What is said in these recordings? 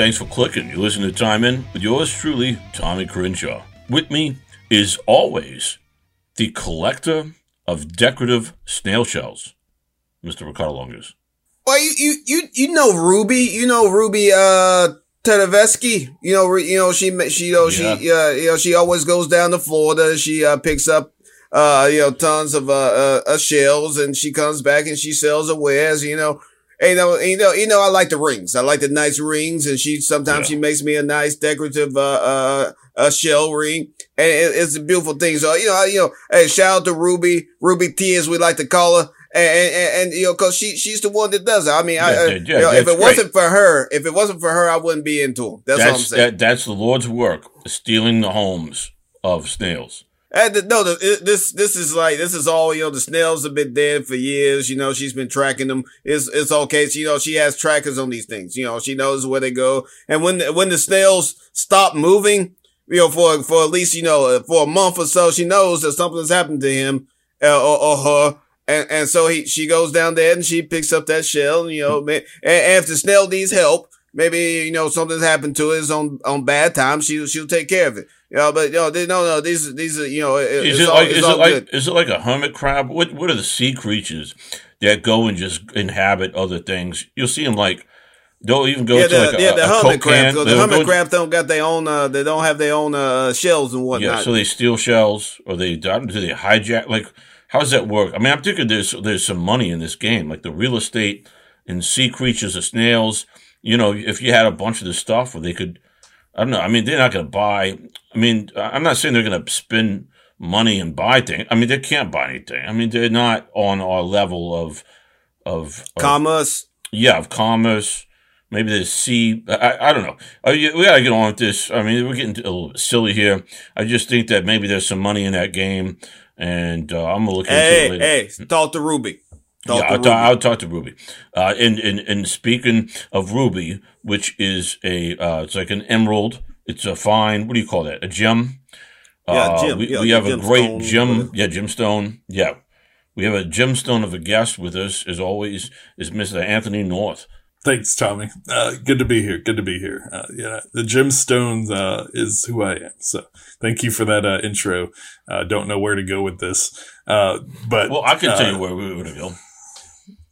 Thanks for clicking. You listen to Time In with yours truly, Tommy Crenshaw. With me is always the collector of decorative snail shells, Mr. Ricardo Longus. Well, you, you, you, you know Ruby, you know Ruby, uh, Tedeschi, you know, you know, she, she, you know, yeah. she, uh, you know, she always goes down to Florida. She, uh, picks up, uh, you know, tons of, uh, uh, shells and she comes back and she sells her wares, you know, you know, you know, you know, I like the rings. I like the nice rings and she, sometimes yeah. she makes me a nice decorative, uh, uh, a shell ring and it, it's a beautiful thing. So, you know, you know, hey, shout out to Ruby, Ruby T as we like to call her and, and, and, you know, cause she, she's the one that does it. I mean, yeah, I, yeah, you know, if it great. wasn't for her, if it wasn't for her, I wouldn't be into them. That's, that's what I'm saying. That, that's the Lord's work, stealing the homes of snails. And the, no, the, this this is like this is all you know. The snails have been dead for years. You know, she's been tracking them. It's it's okay. She, you know, she has trackers on these things. You know, she knows where they go. And when when the snails stop moving, you know, for for at least you know for a month or so, she knows that something's happened to him uh, or, or her and, and so he, she goes down there and she picks up that shell, you know, and, and if the snail needs help, maybe, you know, something's happened to it it's on, on bad times, she, she'll take care of it. Know, but know, they, no, no, these, these are, you know, it, is it all, like, is it like, is it like a hermit crab? What, what are the sea creatures that go and just inhabit other things? You'll see them like, They'll even go yeah, to the, like yeah, a, the a hermit crabs. The hermit crabs don't got their own. Uh, they don't have their own uh, shells and whatnot. Yeah, so they steal shells, or they do they hijack? Like how does that work? I mean, I'm thinking there's there's some money in this game, like the real estate and sea creatures or snails. You know, if you had a bunch of this stuff where they could, I don't know. I mean, they're not going to buy. I mean, I'm not saying they're going to spend money and buy things. I mean, they can't buy anything. I mean, they're not on our level of of, of commerce. Yeah, of commerce. Maybe the sea. I, I don't know. Uh, we gotta get on with this. I mean, we're getting a little silly here. I just think that maybe there's some money in that game and uh, I'm gonna look into hey, it later. Hey, talk to Ruby. Talk yeah, to I'll, Ruby. I'll, talk to Ruby. Uh, and, and and speaking of Ruby, which is a uh, it's like an emerald. It's a fine. What do you call that? A gem. Yeah, uh, gem. We, yeah, we have a great gem. Yeah, gemstone. Yeah, we have a gemstone of a guest with us, as always, is Mr. Anthony North. Thanks, Tommy. Uh, good to be here. Good to be here. Uh, yeah, the gemstones uh, is who I am. So thank you for that uh, intro. Uh, don't know where to go with this, uh, but well, I can tell you where we are going to go.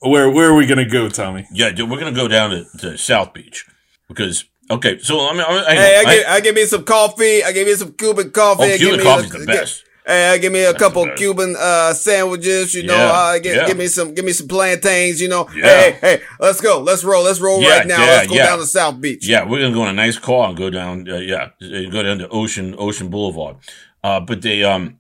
Where Where are we going to go, Tommy? Yeah, we're going to go down to, to, South Beach because okay. So I mean, I, hey, I, I, give, I, give me some coffee. I give me some Cuban coffee. Oh, Cuban coffee's the best. Hey, I give me a That's couple Cuban uh, sandwiches, you know. Yeah, uh, give, yeah. give, me some, give me some plantains, you know. Yeah. Hey, hey, let's go, let's roll, let's roll right now. let's go down to South Beach. Yeah, we're gonna go in a nice car and go down. Uh, yeah, go down to Ocean Ocean Boulevard. Uh, but they um,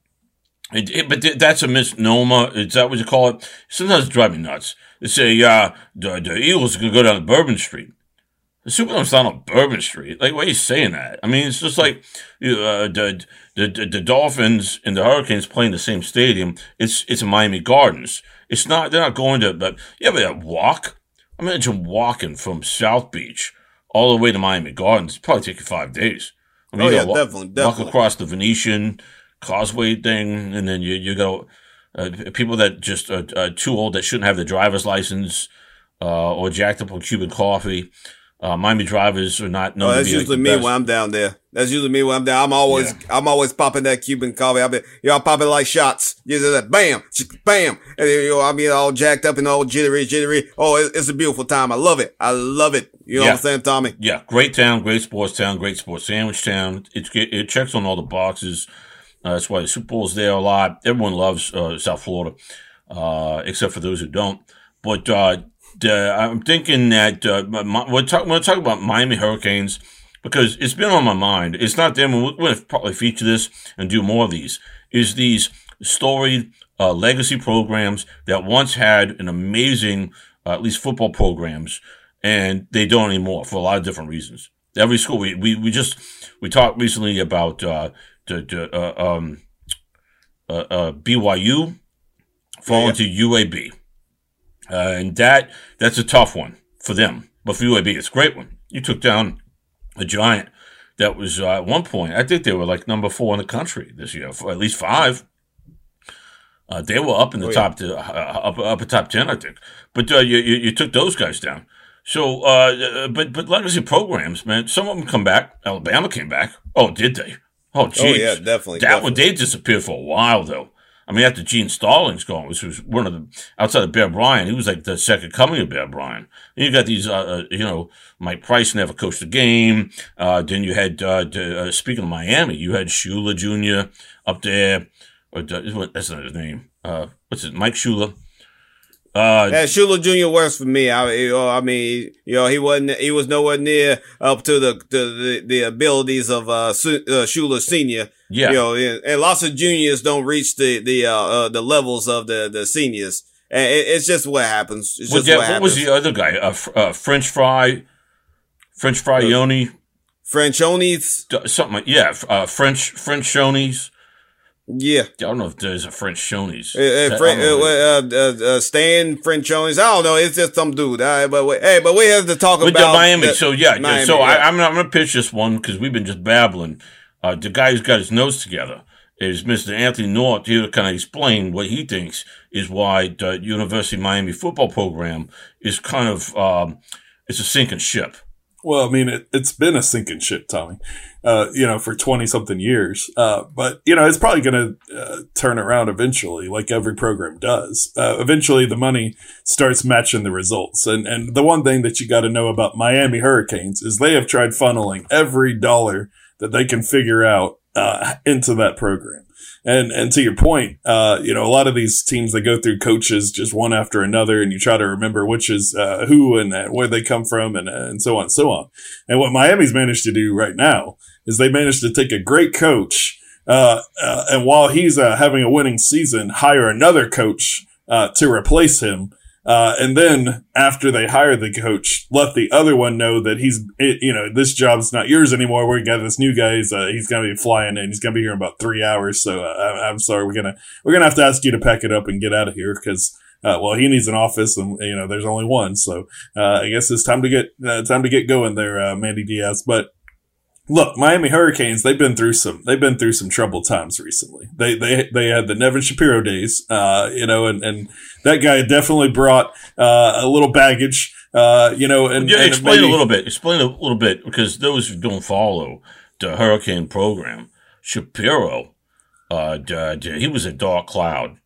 it, it, but th- that's a misnomer. Is that what you call it? Sometimes it drives me nuts. They say, uh, the, the Eagles are gonna go down to Bourbon Street. The Superdome's not on Bourbon Street. Like, why are you saying that? I mean, it's just like uh, the, the the Dolphins and the Hurricanes playing the same stadium. It's it's Miami Gardens. It's not. They're not going to. But yeah, but walk. Imagine walking from South Beach all the way to Miami Gardens. It'd probably take you five days. I mean, oh yeah, walk, definitely, definitely. Walk across the Venetian Causeway thing, and then you you go. Uh, people that just are, are, too old that shouldn't have the driver's license uh, or jacked up on Cuban coffee uh, Miami drivers are not known. Oh, that's usually me best. when I'm down there. That's usually me when I'm down. I'm always, yeah. I'm always popping that Cuban coffee. I be, you know, I pop it like shots. You know, that bam, bam, and you know, I'm mean, all jacked up and all jittery, jittery. Oh, it's a beautiful time. I love it. I love it. You know yeah. what I'm saying, Tommy? Yeah, great town, great sports town, great sports sandwich town. It it checks on all the boxes. Uh, that's why the Super Bowl's there a lot. Everyone loves uh, South Florida, uh, except for those who don't. But uh, I'm thinking that uh, we're, talk, we're talking about Miami Hurricanes because it's been on my mind. It's not them. We're going to probably feature this and do more of these. Is these storied uh, legacy programs that once had an amazing, uh, at least football programs, and they don't anymore for a lot of different reasons. Every school we we, we just we talked recently about uh, the, the uh, um, uh, BYU falling yeah. to UAB. Uh, and that that's a tough one for them. But for UAB, it's a great one. You took down a giant that was uh, at one point. I think they were like number four in the country this year, for at least five. Uh, they were up in the oh, top yeah. to, uh, up upper top ten, I think. But uh, you, you, you took those guys down. So, uh, but but legacy programs, man, some of them come back. Alabama came back. Oh, did they? Oh, geez. Oh, yeah, definitely. That definitely. one, they disappeared for a while, though. I mean, after Gene Stallings gone, which was one of the outside of Bear Bryant, he was like the second coming of Bear Bryant. And you got these, uh, uh, you know, Mike Price never coached a game. Uh, then you had, uh, uh, speaking of Miami, you had Shula Jr. up there. Or, that's not his name. Uh, what's it? Mike Shula. Uh, yeah, Shula Jr. works for me. I, you know, I mean, you know, he wasn't, he was nowhere near up to the, the, the abilities of, uh, uh, Shula Senior. Yeah. You know, and lots of juniors don't reach the, the, uh, uh the levels of the, the seniors. And it, it's just what happens. It's well, just yeah, what, what was the other guy? Uh, uh French fry, French fry Yoni. Frenchonies? Something like, yeah, uh, French, French Shonies. Yeah, I don't know if there's a French Shoney's. Uh, uh, uh, uh, uh, Stan French. I don't know. It's just some dude. but we, hey, but we have to talk With about Miami. The, so yeah, Miami, so yeah. I, am I'm, I'm gonna pitch this one because we've been just babbling. Uh, the guy who's got his nose together is Mr. Anthony North here to kind of explain what he thinks is why the University of Miami football program is kind of um, it's a sinking ship. Well, I mean, it, has been a sinking ship, Tommy, uh, you know, for 20 something years. Uh, but, you know, it's probably going to uh, turn around eventually, like every program does. Uh, eventually, the money starts matching the results. And, and the one thing that you got to know about Miami Hurricanes is they have tried funneling every dollar that they can figure out uh, into that program. And and to your point, uh, you know, a lot of these teams they go through coaches just one after another, and you try to remember which is uh, who and uh, where they come from, and and so on and so on. And what Miami's managed to do right now is they managed to take a great coach, uh, uh, and while he's uh, having a winning season, hire another coach to replace him uh, and then after they hire the coach, let the other one know that he's, you know, this job's not yours anymore. We got this new guy. He's, uh, he's going to be flying in. He's going to be here in about three hours. So uh, I'm sorry. We're going to, we're going to have to ask you to pack it up and get out of here because, uh, well, he needs an office and, you know, there's only one. So, uh, I guess it's time to get, uh, time to get going there, Manny Diaz. But, look, Miami Hurricanes, they've been through some, they've been through some troubled times recently. They, they, they had the Nevin Shapiro days, uh, you know, and, and that guy definitely brought, uh, a little baggage, uh, you know, and, yeah, and explain maybe, a little bit, explain a little bit, because those who don't follow the Hurricane program, Shapiro, uh, he was a dark cloud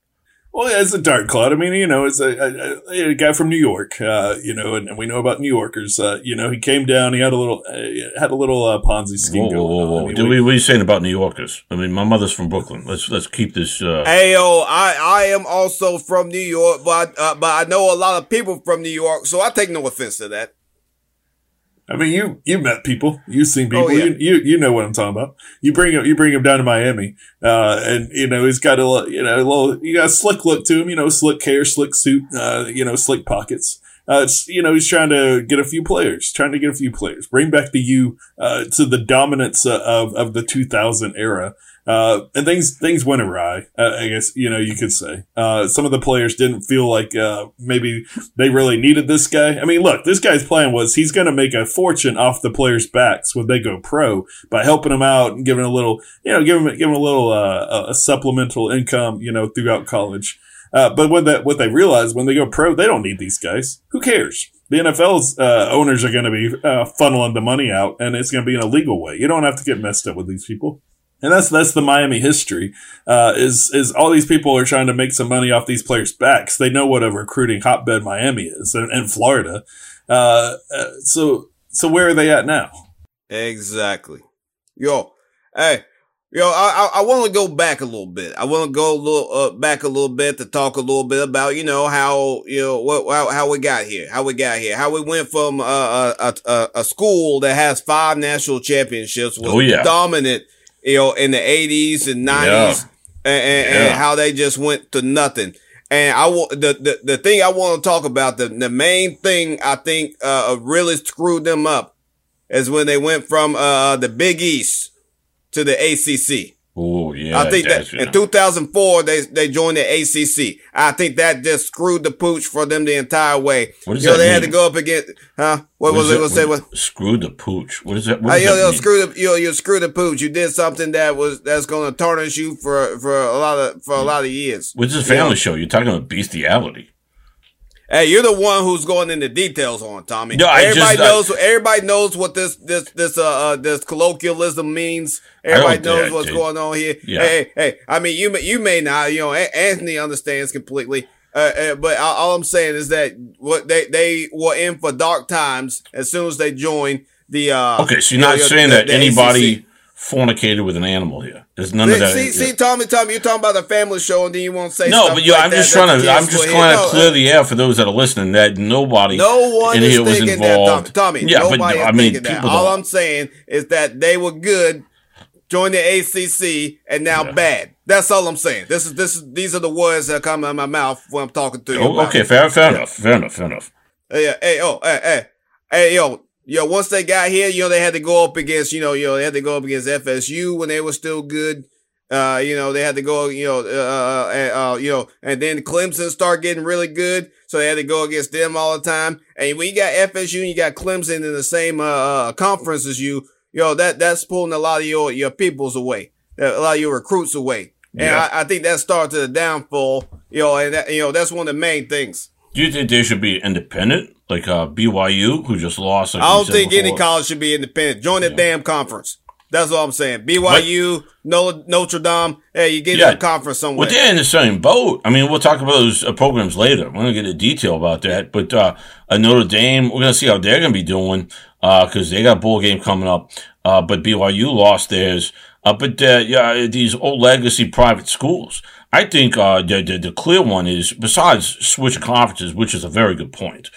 well, it's a dark cloud. I mean, you know, it's a, a, a guy from New York, uh, you know, and, and, we know about New Yorkers. Uh, you know, he came down, he had a little, uh, had a little uh, Ponzi scheme whoa, whoa, whoa, I mean, we, what are you saying about New Yorkers? I mean, my mother's from Brooklyn. Let's let's keep this. Uh... Hey, yo, I I am also from New York, but uh, but I know a lot of people from New York, so I take no offense to that. I mean, you you met people, you've seen people, oh, yeah. you, you you know what I'm talking about. You bring him, you bring him down to Miami, uh, and you know he's got a you know a little, you got a slick look to him, you know, slick hair, slick suit, uh, you know, slick pockets. Uh, you know, he's trying to get a few players, trying to get a few players, bring back the U uh, to the dominance uh, of of the 2000 era. Uh, and things, things went awry, uh, I guess, you know, you could say. Uh, some of the players didn't feel like, uh, maybe they really needed this guy. I mean, look, this guy's plan was he's going to make a fortune off the players' backs when they go pro by helping them out and giving a little, you know, giving, giving a little, uh, a supplemental income, you know, throughout college. Uh, but what that, what they realize when they go pro, they don't need these guys. Who cares? The NFL's owners are going to be funneling the money out, and it's going to be in a legal way. You don't have to get messed up with these people. And that's that's the Miami history. Uh, is is all these people are trying to make some money off these players' backs. They know what a recruiting hotbed Miami is, and, and Florida. Uh, uh, so so where are they at now? Exactly. Yo, hey, yo, I I, I want to go back a little bit. I want to go a little uh, back a little bit to talk a little bit about you know how you know what how, how we got here, how we got here, how we went from uh, a, a a school that has five national championships was oh, yeah. dominant you know, in the 80s and 90s yeah. and, and, yeah. and, how they just went to nothing. And I want the, the, the thing I want to talk about, the, the main thing I think, uh, really screwed them up is when they went from, uh, the Big East to the ACC. Oh yeah, I think that in 2004 they they joined the ACC. I think that just screwed the pooch for them the entire way. What does you know, they mean? had to go up against, huh? What, what was it? What say? What? Screw the pooch. What is that? What uh, yo, that yo, mean? screw the yo, you screw the pooch. You did something that was that's going to tarnish you for for a lot of for a lot of years. Which is a family you know? show. You're talking about bestiality. Hey, you're the one who's going into details on Tommy. No, everybody just, knows. I, everybody knows what this this this uh, uh this colloquialism means. Everybody knows what's dude. going on here. Yeah. Hey, hey, I mean, you you may not. You know, Anthony understands completely. Uh, uh, but all I'm saying is that what they they were in for dark times as soon as they joined the. Uh, okay, so you're not know, saying the, that the anybody. ACC fornicated with an animal here. There's none see, of that. See, see, Tommy, Tommy, you're talking about the family show, and then you won't say no. But you, like I'm just trying to, I'm just trying to clear the air for those that are listening that nobody, no one in here was involved. That, Tommy. Tommy, yeah, but I mean, people all I'm saying is that they were good, joined the ACC, and now yeah. bad. That's all I'm saying. This is this is these are the words that come out of my mouth when I'm talking to you. Oh, okay, fair, fair yeah. enough, fair enough, fair enough. Yeah, hey, oh, hey, hey, hey, yo, you know, once they got here, you know, they had to go up against, you know, you know, they had to go up against FSU when they were still good. Uh, you know, they had to go, you know, uh, uh, uh, you know, and then Clemson start getting really good, so they had to go against them all the time. And when you got FSU and you got Clemson in the same uh, uh conference as you, you know, that that's pulling a lot of your your peoples away, a lot of your recruits away. And yeah. I, I, think that started the downfall, you know, and that, you know that's one of the main things. Do you think they should be independent? Like uh, BYU, who just lost. Like I don't think before. any college should be independent. Join the yeah. damn conference. That's what I'm saying. BYU, but, Notre Dame. Hey, you get yeah, in a conference somewhere. Well, they're in the same boat. I mean, we'll talk about those uh, programs later. We're gonna get into detail about that. But uh, Notre Dame, we're gonna see how they're gonna be doing because uh, they got a bowl game coming up. Uh, but BYU lost theirs. Uh, but uh, yeah, these old legacy private schools. I think the, the, the clear one is besides switch conferences, which is a very good point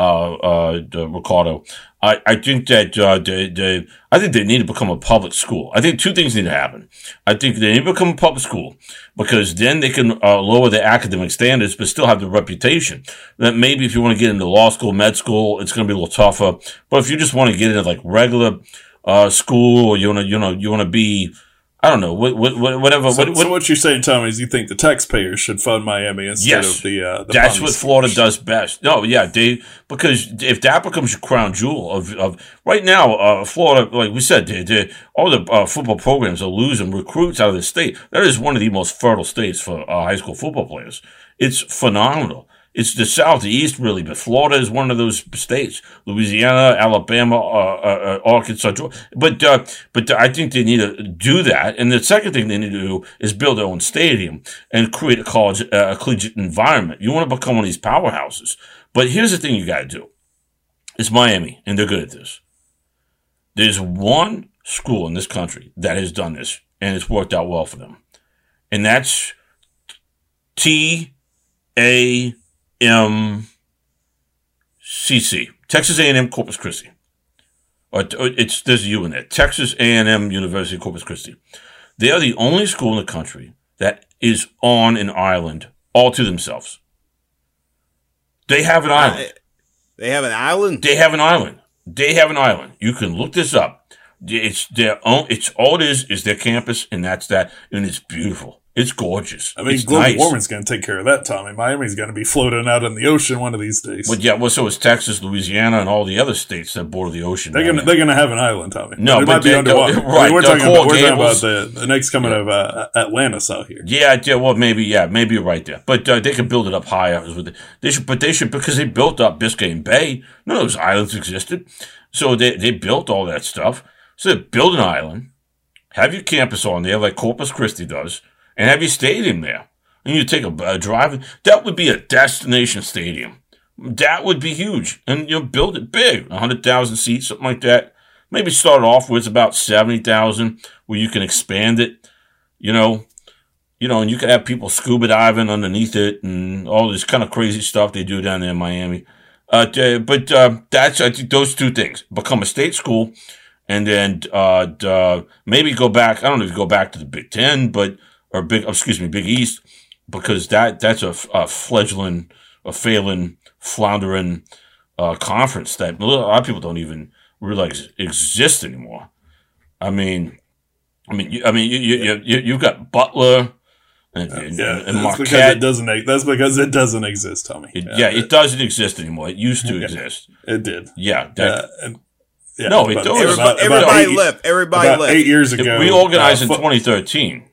Ricardo. I, I think that uh, they, they, I think they need to become a public school. I think two things need to happen. I think they need to become a public school because then they can uh, lower their academic standards, but still have the reputation that maybe if you want to get into law school, med school, it's going to be a little tougher. But if you just want to get into like regular uh, school, or you want to, you know, you want to be I don't know. What, what, whatever. So what, so, what, you're saying, Tommy, is you think the taxpayers should fund Miami instead yes, of the, uh, the That's what Florida does best. No, yeah, they because if that becomes your crown jewel of, of right now, uh, Florida, like we said, they, they, all the uh, football programs are losing recruits out of the state. That is one of the most fertile states for uh, high school football players. It's phenomenal. It's the southeast, really, but Florida is one of those states. Louisiana, Alabama, uh, uh, uh Arkansas, but uh, but I think they need to do that. And the second thing they need to do is build their own stadium and create a college, uh, a collegiate environment. You want to become one of these powerhouses. But here's the thing: you got to do. It's Miami, and they're good at this. There's one school in this country that has done this, and it's worked out well for them, and that's T A M C C Texas A&M Corpus Christi. Or, it's there's a U in there. Texas A&M University Corpus Christi. They are the only school in the country that is on an island all to themselves. They have an island. They have an island. They have an island. They have an island. You can look this up. It's their own. It's all it is is their campus, and that's that, and it's beautiful. It's gorgeous. I mean, it's global nice. warming's going to take care of that, Tommy. Miami's going to be floating out in the ocean one of these days. But yeah, well, so is Texas, Louisiana, and all the other states that border the ocean. They're going to they're going to have an island, Tommy. No, it might be underwater. Right, I mean, we're, talking about, we're talking about the, the next coming yeah. of uh, Atlantis out here. Yeah, yeah. Well, maybe yeah, maybe you're right there. But uh, they can build it up higher. They should, but they should because they built up Biscayne Bay. None of those islands existed, so they they built all that stuff. So build an island, have your campus on there like Corpus Christi does and have your stadium there. And you take a, a drive. That would be a destination stadium. That would be huge. And you build it big, 100,000 seats, something like that. Maybe start off with about 70,000 where you can expand it, you know, you know, and you could have people scuba diving underneath it and all this kind of crazy stuff they do down there in Miami. Uh, but uh, that's I think those two things become a state school, and then uh, maybe go back. I don't know if you go back to the Big Ten, but or big, excuse me, Big East, because that that's a, a fledgling, a failing, floundering uh, conference that a lot of people don't even realize exists anymore. I mean, I mean, you, I mean, you you you you've got Butler. And, and, yeah, and that's Marquette. because it doesn't. That's because it doesn't exist, Tommy. It, yeah, yeah it, it, doesn't exist anymore. It used to exist. It did. Yeah, that, yeah, and, yeah no, it does. Everybody, everybody eight, left. Everybody left. Eight years ago, we organized uh, in 2013.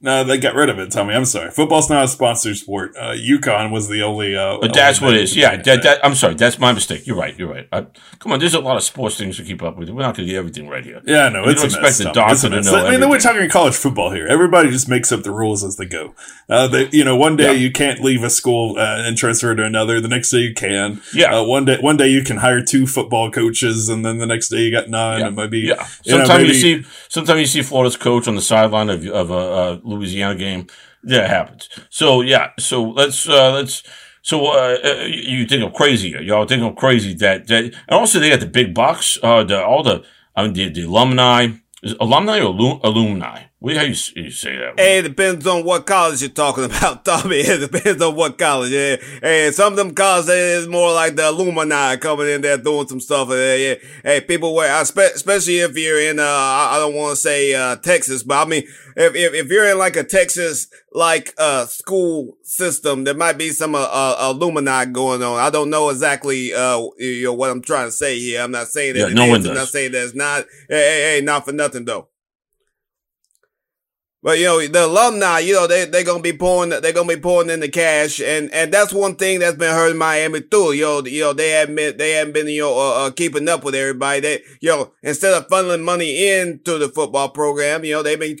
No, they got rid of it. Tell me, I'm sorry. Football's not a sponsored sport. Uh, UConn was the only. Uh, but that's what it is. Yeah, that, that, I'm sorry. That's my mistake. You're right. You're right. I, come on, there's a lot of sports things to keep up with. We're not going to get everything right here. Yeah, no, it's a expect mess, the doctor to know. I mean, then we're talking college football here. Everybody just makes up the rules as they go. Uh, they, you know, one day yeah. you can't leave a school uh, and transfer to another. The next day you can. Yeah. Uh, one day, one day you can hire two football coaches, and then the next day you got nine. Yeah. might be. yeah. Sometimes you, you, see, sometimes you see Florida's coach on the sideline of of a, a Louisiana game That happens. So yeah, so let's uh, let's. So uh, uh you think I'm crazy? Y'all think I'm crazy that that, and also they got the big box. Uh, the all the I mean the, the alumni, alumni or alumni. What how you, you say that? Hey, it depends on what college you're talking about, Tommy. It depends on what college. Yeah, hey, some of them colleges is more like the alumni coming in there doing some stuff. Yeah, yeah. Hey, people wear, especially if you're in, uh, I don't want to say uh, Texas, but I mean, if, if if you're in like a Texas like uh school system, there might be some uh, uh, alumni going on. I don't know exactly uh you know what I'm trying to say here. I'm not saying that yeah, no is. one does. I'm not saying that it's not. Hey, hey, hey, not for nothing though. But you know, the alumni, you know, they they're gonna be pouring they're gonna be pouring in the cash, and and that's one thing that's been hurting Miami too. You know, you know they haven't been they haven't been you know uh, uh, keeping up with everybody. They you know instead of funneling money into the football program, you know they've been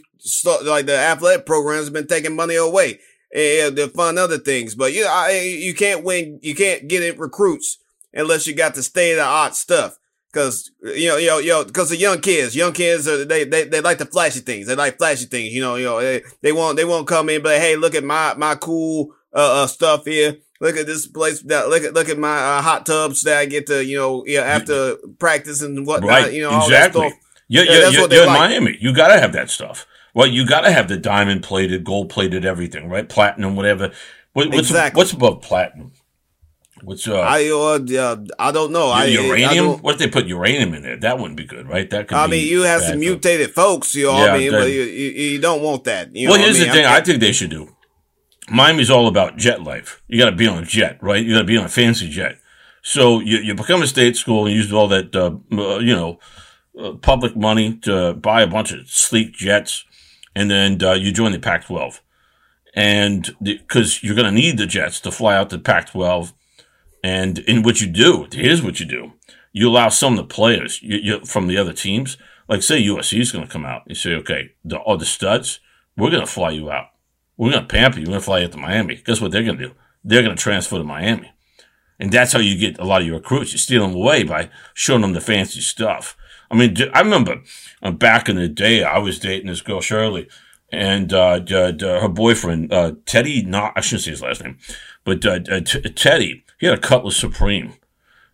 like the athletic programs have been taking money away and to fund other things. But you know, I, you can't win, you can't get it recruits unless you got the state of the art stuff. Cause, you know, you know, you know, cause the young kids, young kids are, they, they, they like the flashy things. They like flashy things, you know, you know, they, they won't, they won't come in, but hey, look at my, my cool, uh, uh, stuff here. Look at this place. That, look at, look at my uh, hot tubs that I get to, you know, yeah, after practice and whatnot, right. you know, exactly. all that stuff. You're, yeah, you're, you're, you're in like. Miami. You gotta have that stuff. Well, you gotta have the diamond plated, gold plated, everything, right? Platinum, whatever. What, what's, exactly. what's above platinum? Which uh, I uh, I don't know. I, uranium. I what if they put uranium in there? That wouldn't be good, right? That could. I mean, you have some mutated folks. You know, yeah, I mean, but you, you, you, don't want that. You well, here's I mean? the thing. I think they should do. Miami's all about jet life. You got to be on a jet, right? You got to be on a fancy jet. So you, you become a state school and use all that, uh, uh, you know, uh, public money to buy a bunch of sleek jets, and then uh, you join the Pac-12. And because you're going to need the jets to fly out to Pac-12 and in what you do, here's what you do. You allow some of the players you, you, from the other teams, like say USC is going to come out. You say, okay, the, all the studs, we're going to fly you out. We're going to pamper you. We're going to fly you out to Miami. Guess what they're going to do? They're going to transfer to Miami. And that's how you get a lot of your recruits. You steal them away by showing them the fancy stuff. I mean, I remember uh, back in the day, I was dating this girl, Shirley, and uh, her boyfriend, uh, Teddy, not, I shouldn't say his last name, but uh, Teddy, he had a Cutlass Supreme,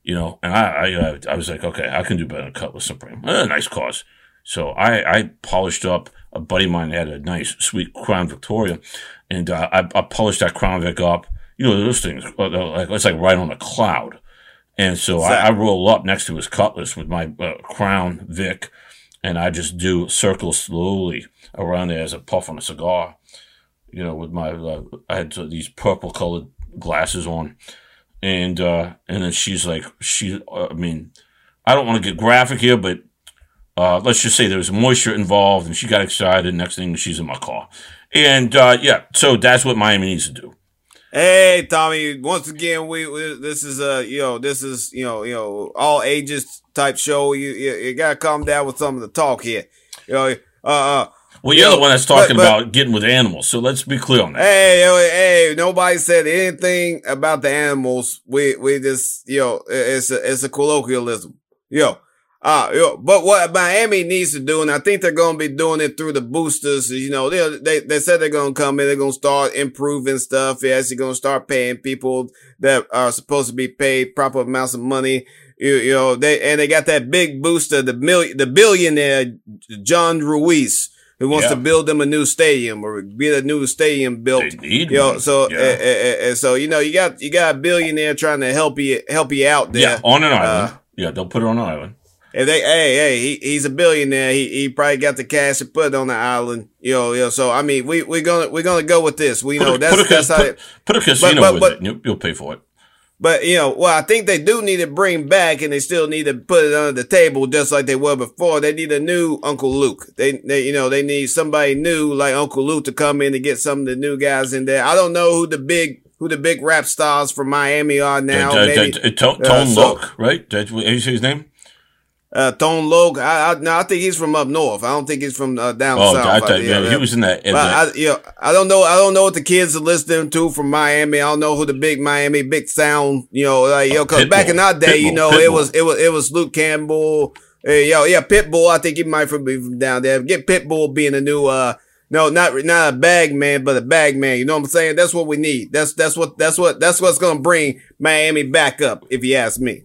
you know, and I, I, uh, I was like, okay, I can do better than Cutlass Supreme. Eh, nice cause. So I, I polished up. A buddy of mine had a nice, sweet Crown Victoria, and uh, I, I polished that Crown Vic up. You know, those things, uh, like it's like right on a cloud. And so I, I, roll up next to his Cutlass with my uh, Crown Vic, and I just do circles slowly around there as a puff on a cigar. You know, with my uh, I had these purple colored glasses on, and uh, and then she's like, she, uh, I mean, I don't want to get graphic here, but uh, let's just say there was moisture involved, and she got excited. Next thing, she's in my car, and uh, yeah, so that's what Miami needs to do. Hey, Tommy. Once again, we, we this is a uh, you know this is you know you know all ages type show. You you, you gotta calm down with some of the talk here. You know, uh, uh well, you're the one that's talking but, but, about getting with animals, so let's be clear on that. Hey, hey, nobody said anything about the animals. We we just you know it's a it's a colloquialism. Yo, uh, yo, but what Miami needs to do, and I think they're going to be doing it through the boosters. You know, they they they said they're going to come in, they're going to start improving stuff. Yes, you're going to start paying people that are supposed to be paid proper amounts of money. You, you know, they and they got that big booster, the million, the billionaire John Ruiz who wants yeah. to build them a new stadium or get a new stadium built. They need you know, so yeah. uh, uh, uh, so you know you got you got a billionaire trying to help you help you out there. Yeah, on an island. yeah, they'll put it on an island. If they, hey, hey, he, he's a billionaire. He, he probably got the cash to put on the island. You know, you know, so I mean, we, we're gonna, we're gonna go with this. We put know a, that's, put a, that's how it, put a casino but, but, with but, it. You'll, you'll pay for it. But you know, well, I think they do need to bring back, and they still need to put it under the table, just like they were before. They need a new Uncle Luke. They, they, you know, they need somebody new like Uncle Luke to come in and get some of the new guys in there. I don't know who the big who the big rap stars from Miami are now. Uh, Maybe, uh, Tone uh, so, right? Did you say his name? Uh, Tone Loc. I, I, no, I think he's from up north. I don't think he's from uh, down oh, south. I, I, yeah, yeah, he was in that. In I, you know, I don't know. I don't know what the kids are listening to from Miami. I don't know who the big Miami big sound. You know, like yo, because back in our day, Pitbull, you know, Pitbull. it was it was it was Luke Campbell. Uh, yo, yeah, Pitbull. I think he might be from down there. Get Pitbull being a new. uh no, not not a bag man, but a bag man. You know what I'm saying? That's what we need. That's that's what that's what that's what's gonna bring Miami back up, if you ask me.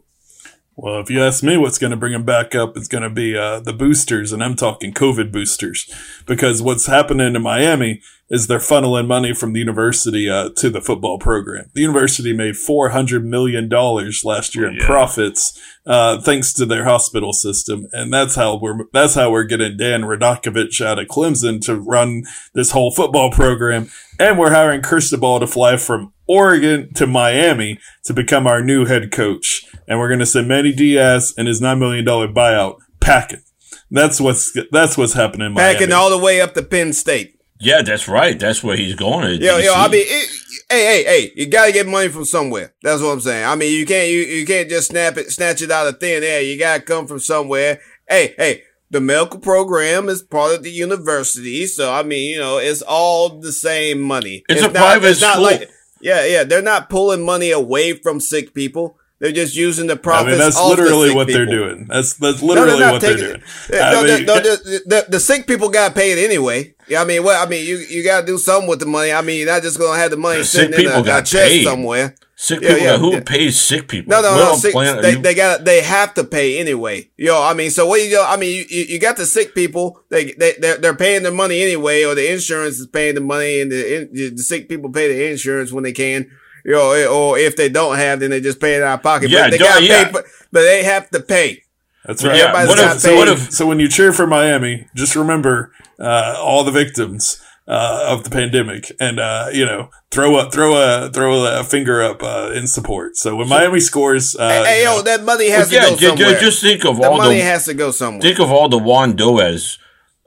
Well, if you ask me what's going to bring them back up, it's going to be uh, the boosters, and I'm talking COVID boosters. Because what's happening in Miami is they're funneling money from the university uh, to the football program. The university made $400 million last year in yeah. profits uh, thanks to their hospital system. And that's how we're that's how we're getting Dan Radakovich out of Clemson to run this whole football program. And we're hiring Cristobal to fly from Oregon to Miami to become our new head coach. And we're going to send Manny Diaz and his $9 million buyout packing. That's what's, that's what's happening. Packing all the way up to Penn State. Yeah, that's right. That's where he's going. Yo, yo, I mean, it, hey, hey, hey, you gotta get money from somewhere. That's what I'm saying. I mean, you can't, you, you can't just snap it, snatch it out of thin air. You gotta come from somewhere. Hey, hey, the medical program is part of the university. So, I mean, you know, it's all the same money. It's, it's a not, private it's school. Like, yeah, yeah. They're not pulling money away from sick people. They're just using the profits. I mean, that's literally the what people. they're doing. That's that's literally no, what they're doing. No, mean, no, the, the, the, sick people got paid anyway. Yeah, I mean, what? I mean, you you got to do something with the money. I mean, you're not just gonna have the money sitting in a, a chest paid. somewhere. Sick people. Yeah, yeah, who yeah. pays sick people? No, no, no. Sick, they, they got they have to pay anyway. Yo, I mean, so what you? I mean, you, you got the sick people. They they they're, they're paying the money anyway, or the insurance is paying the money, and the the sick people pay the insurance when they can you know, or if they don't have, then they just pay it out of pocket. Yeah, but they got yeah. pay, but, but they have to pay. That's right. Yeah. What if, so, what if, so when you cheer for Miami, just remember uh, all the victims uh, of the pandemic, and uh, you know, throw a throw a throw a finger up uh, in support. So when Miami scores, uh, hey, yo, that money has yeah, to go somewhere. Just think of all the all money the has to go somewhere. Think of all the Juan Doez.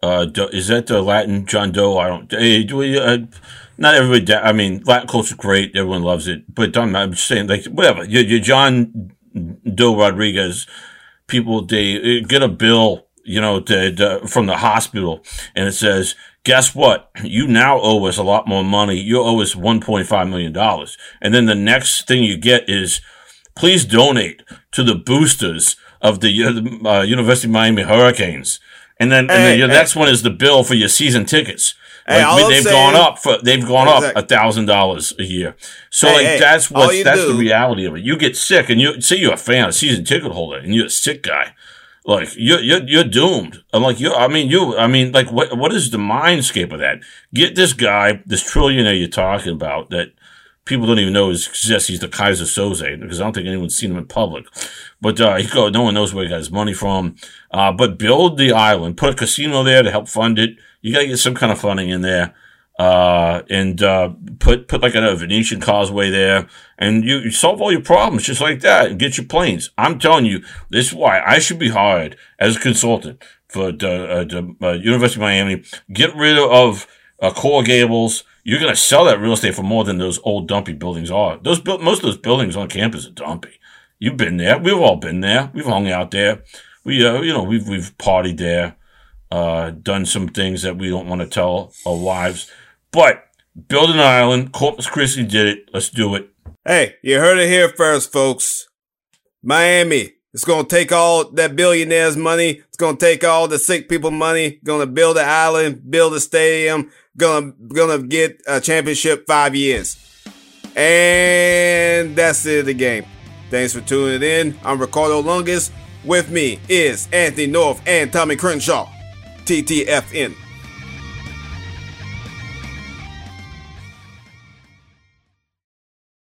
Uh, is that the Latin John Doe? I don't. Hey, do we? not everybody. I mean, Latin culture great. Everyone loves it. But I'm, I'm just saying, like, whatever. Your, you John Doe Rodriguez, people they get a bill, you know, to, to, from the hospital, and it says, "Guess what? You now owe us a lot more money. You owe us 1.5 million dollars." And then the next thing you get is, "Please donate to the boosters of the uh, University of Miami Hurricanes." And then, and then the next one is the bill for your season tickets. Hey, like, they've saying, gone up for they've gone exactly. up a thousand dollars a year. So hey, like hey, that's what that's do, the reality of it. You get sick and you say you're a fan, a season ticket holder, and you're a sick guy. Like you're you're you're doomed. I'm like you. I mean you. I mean like what what is the mindscape of that? Get this guy, this trillionaire you're talking about that people don't even know exists. He's the Keyser Söze because I don't think anyone's seen him in public. But uh, he go, no one knows where he got his money from. Uh, but build the island, put a casino there to help fund it you got to get some kind of funding in there. Uh, and, uh, put, put like a Venetian causeway there and you, you, solve all your problems just like that and get your planes. I'm telling you, this is why I should be hired as a consultant for the, uh, uh, University of Miami. Get rid of, uh, Coral Gables. You're to sell that real estate for more than those old dumpy buildings are. Those, most of those buildings on campus are dumpy. You've been there. We've all been there. We've hung out there. We, uh, you know, we've, we've partied there uh, done some things that we don't want to tell our wives. But build an island. Corpus Christi did it. Let's do it. Hey, you heard it here first, folks. Miami. It's to take all that billionaires' money. It's to take all the sick people money. To build an island, build a stadium. Going to get a championship five years. And that's it the game. Thanks for tuning in. I'm Ricardo Lungus. With me is Anthony North and Tommy Crenshaw. TTFN.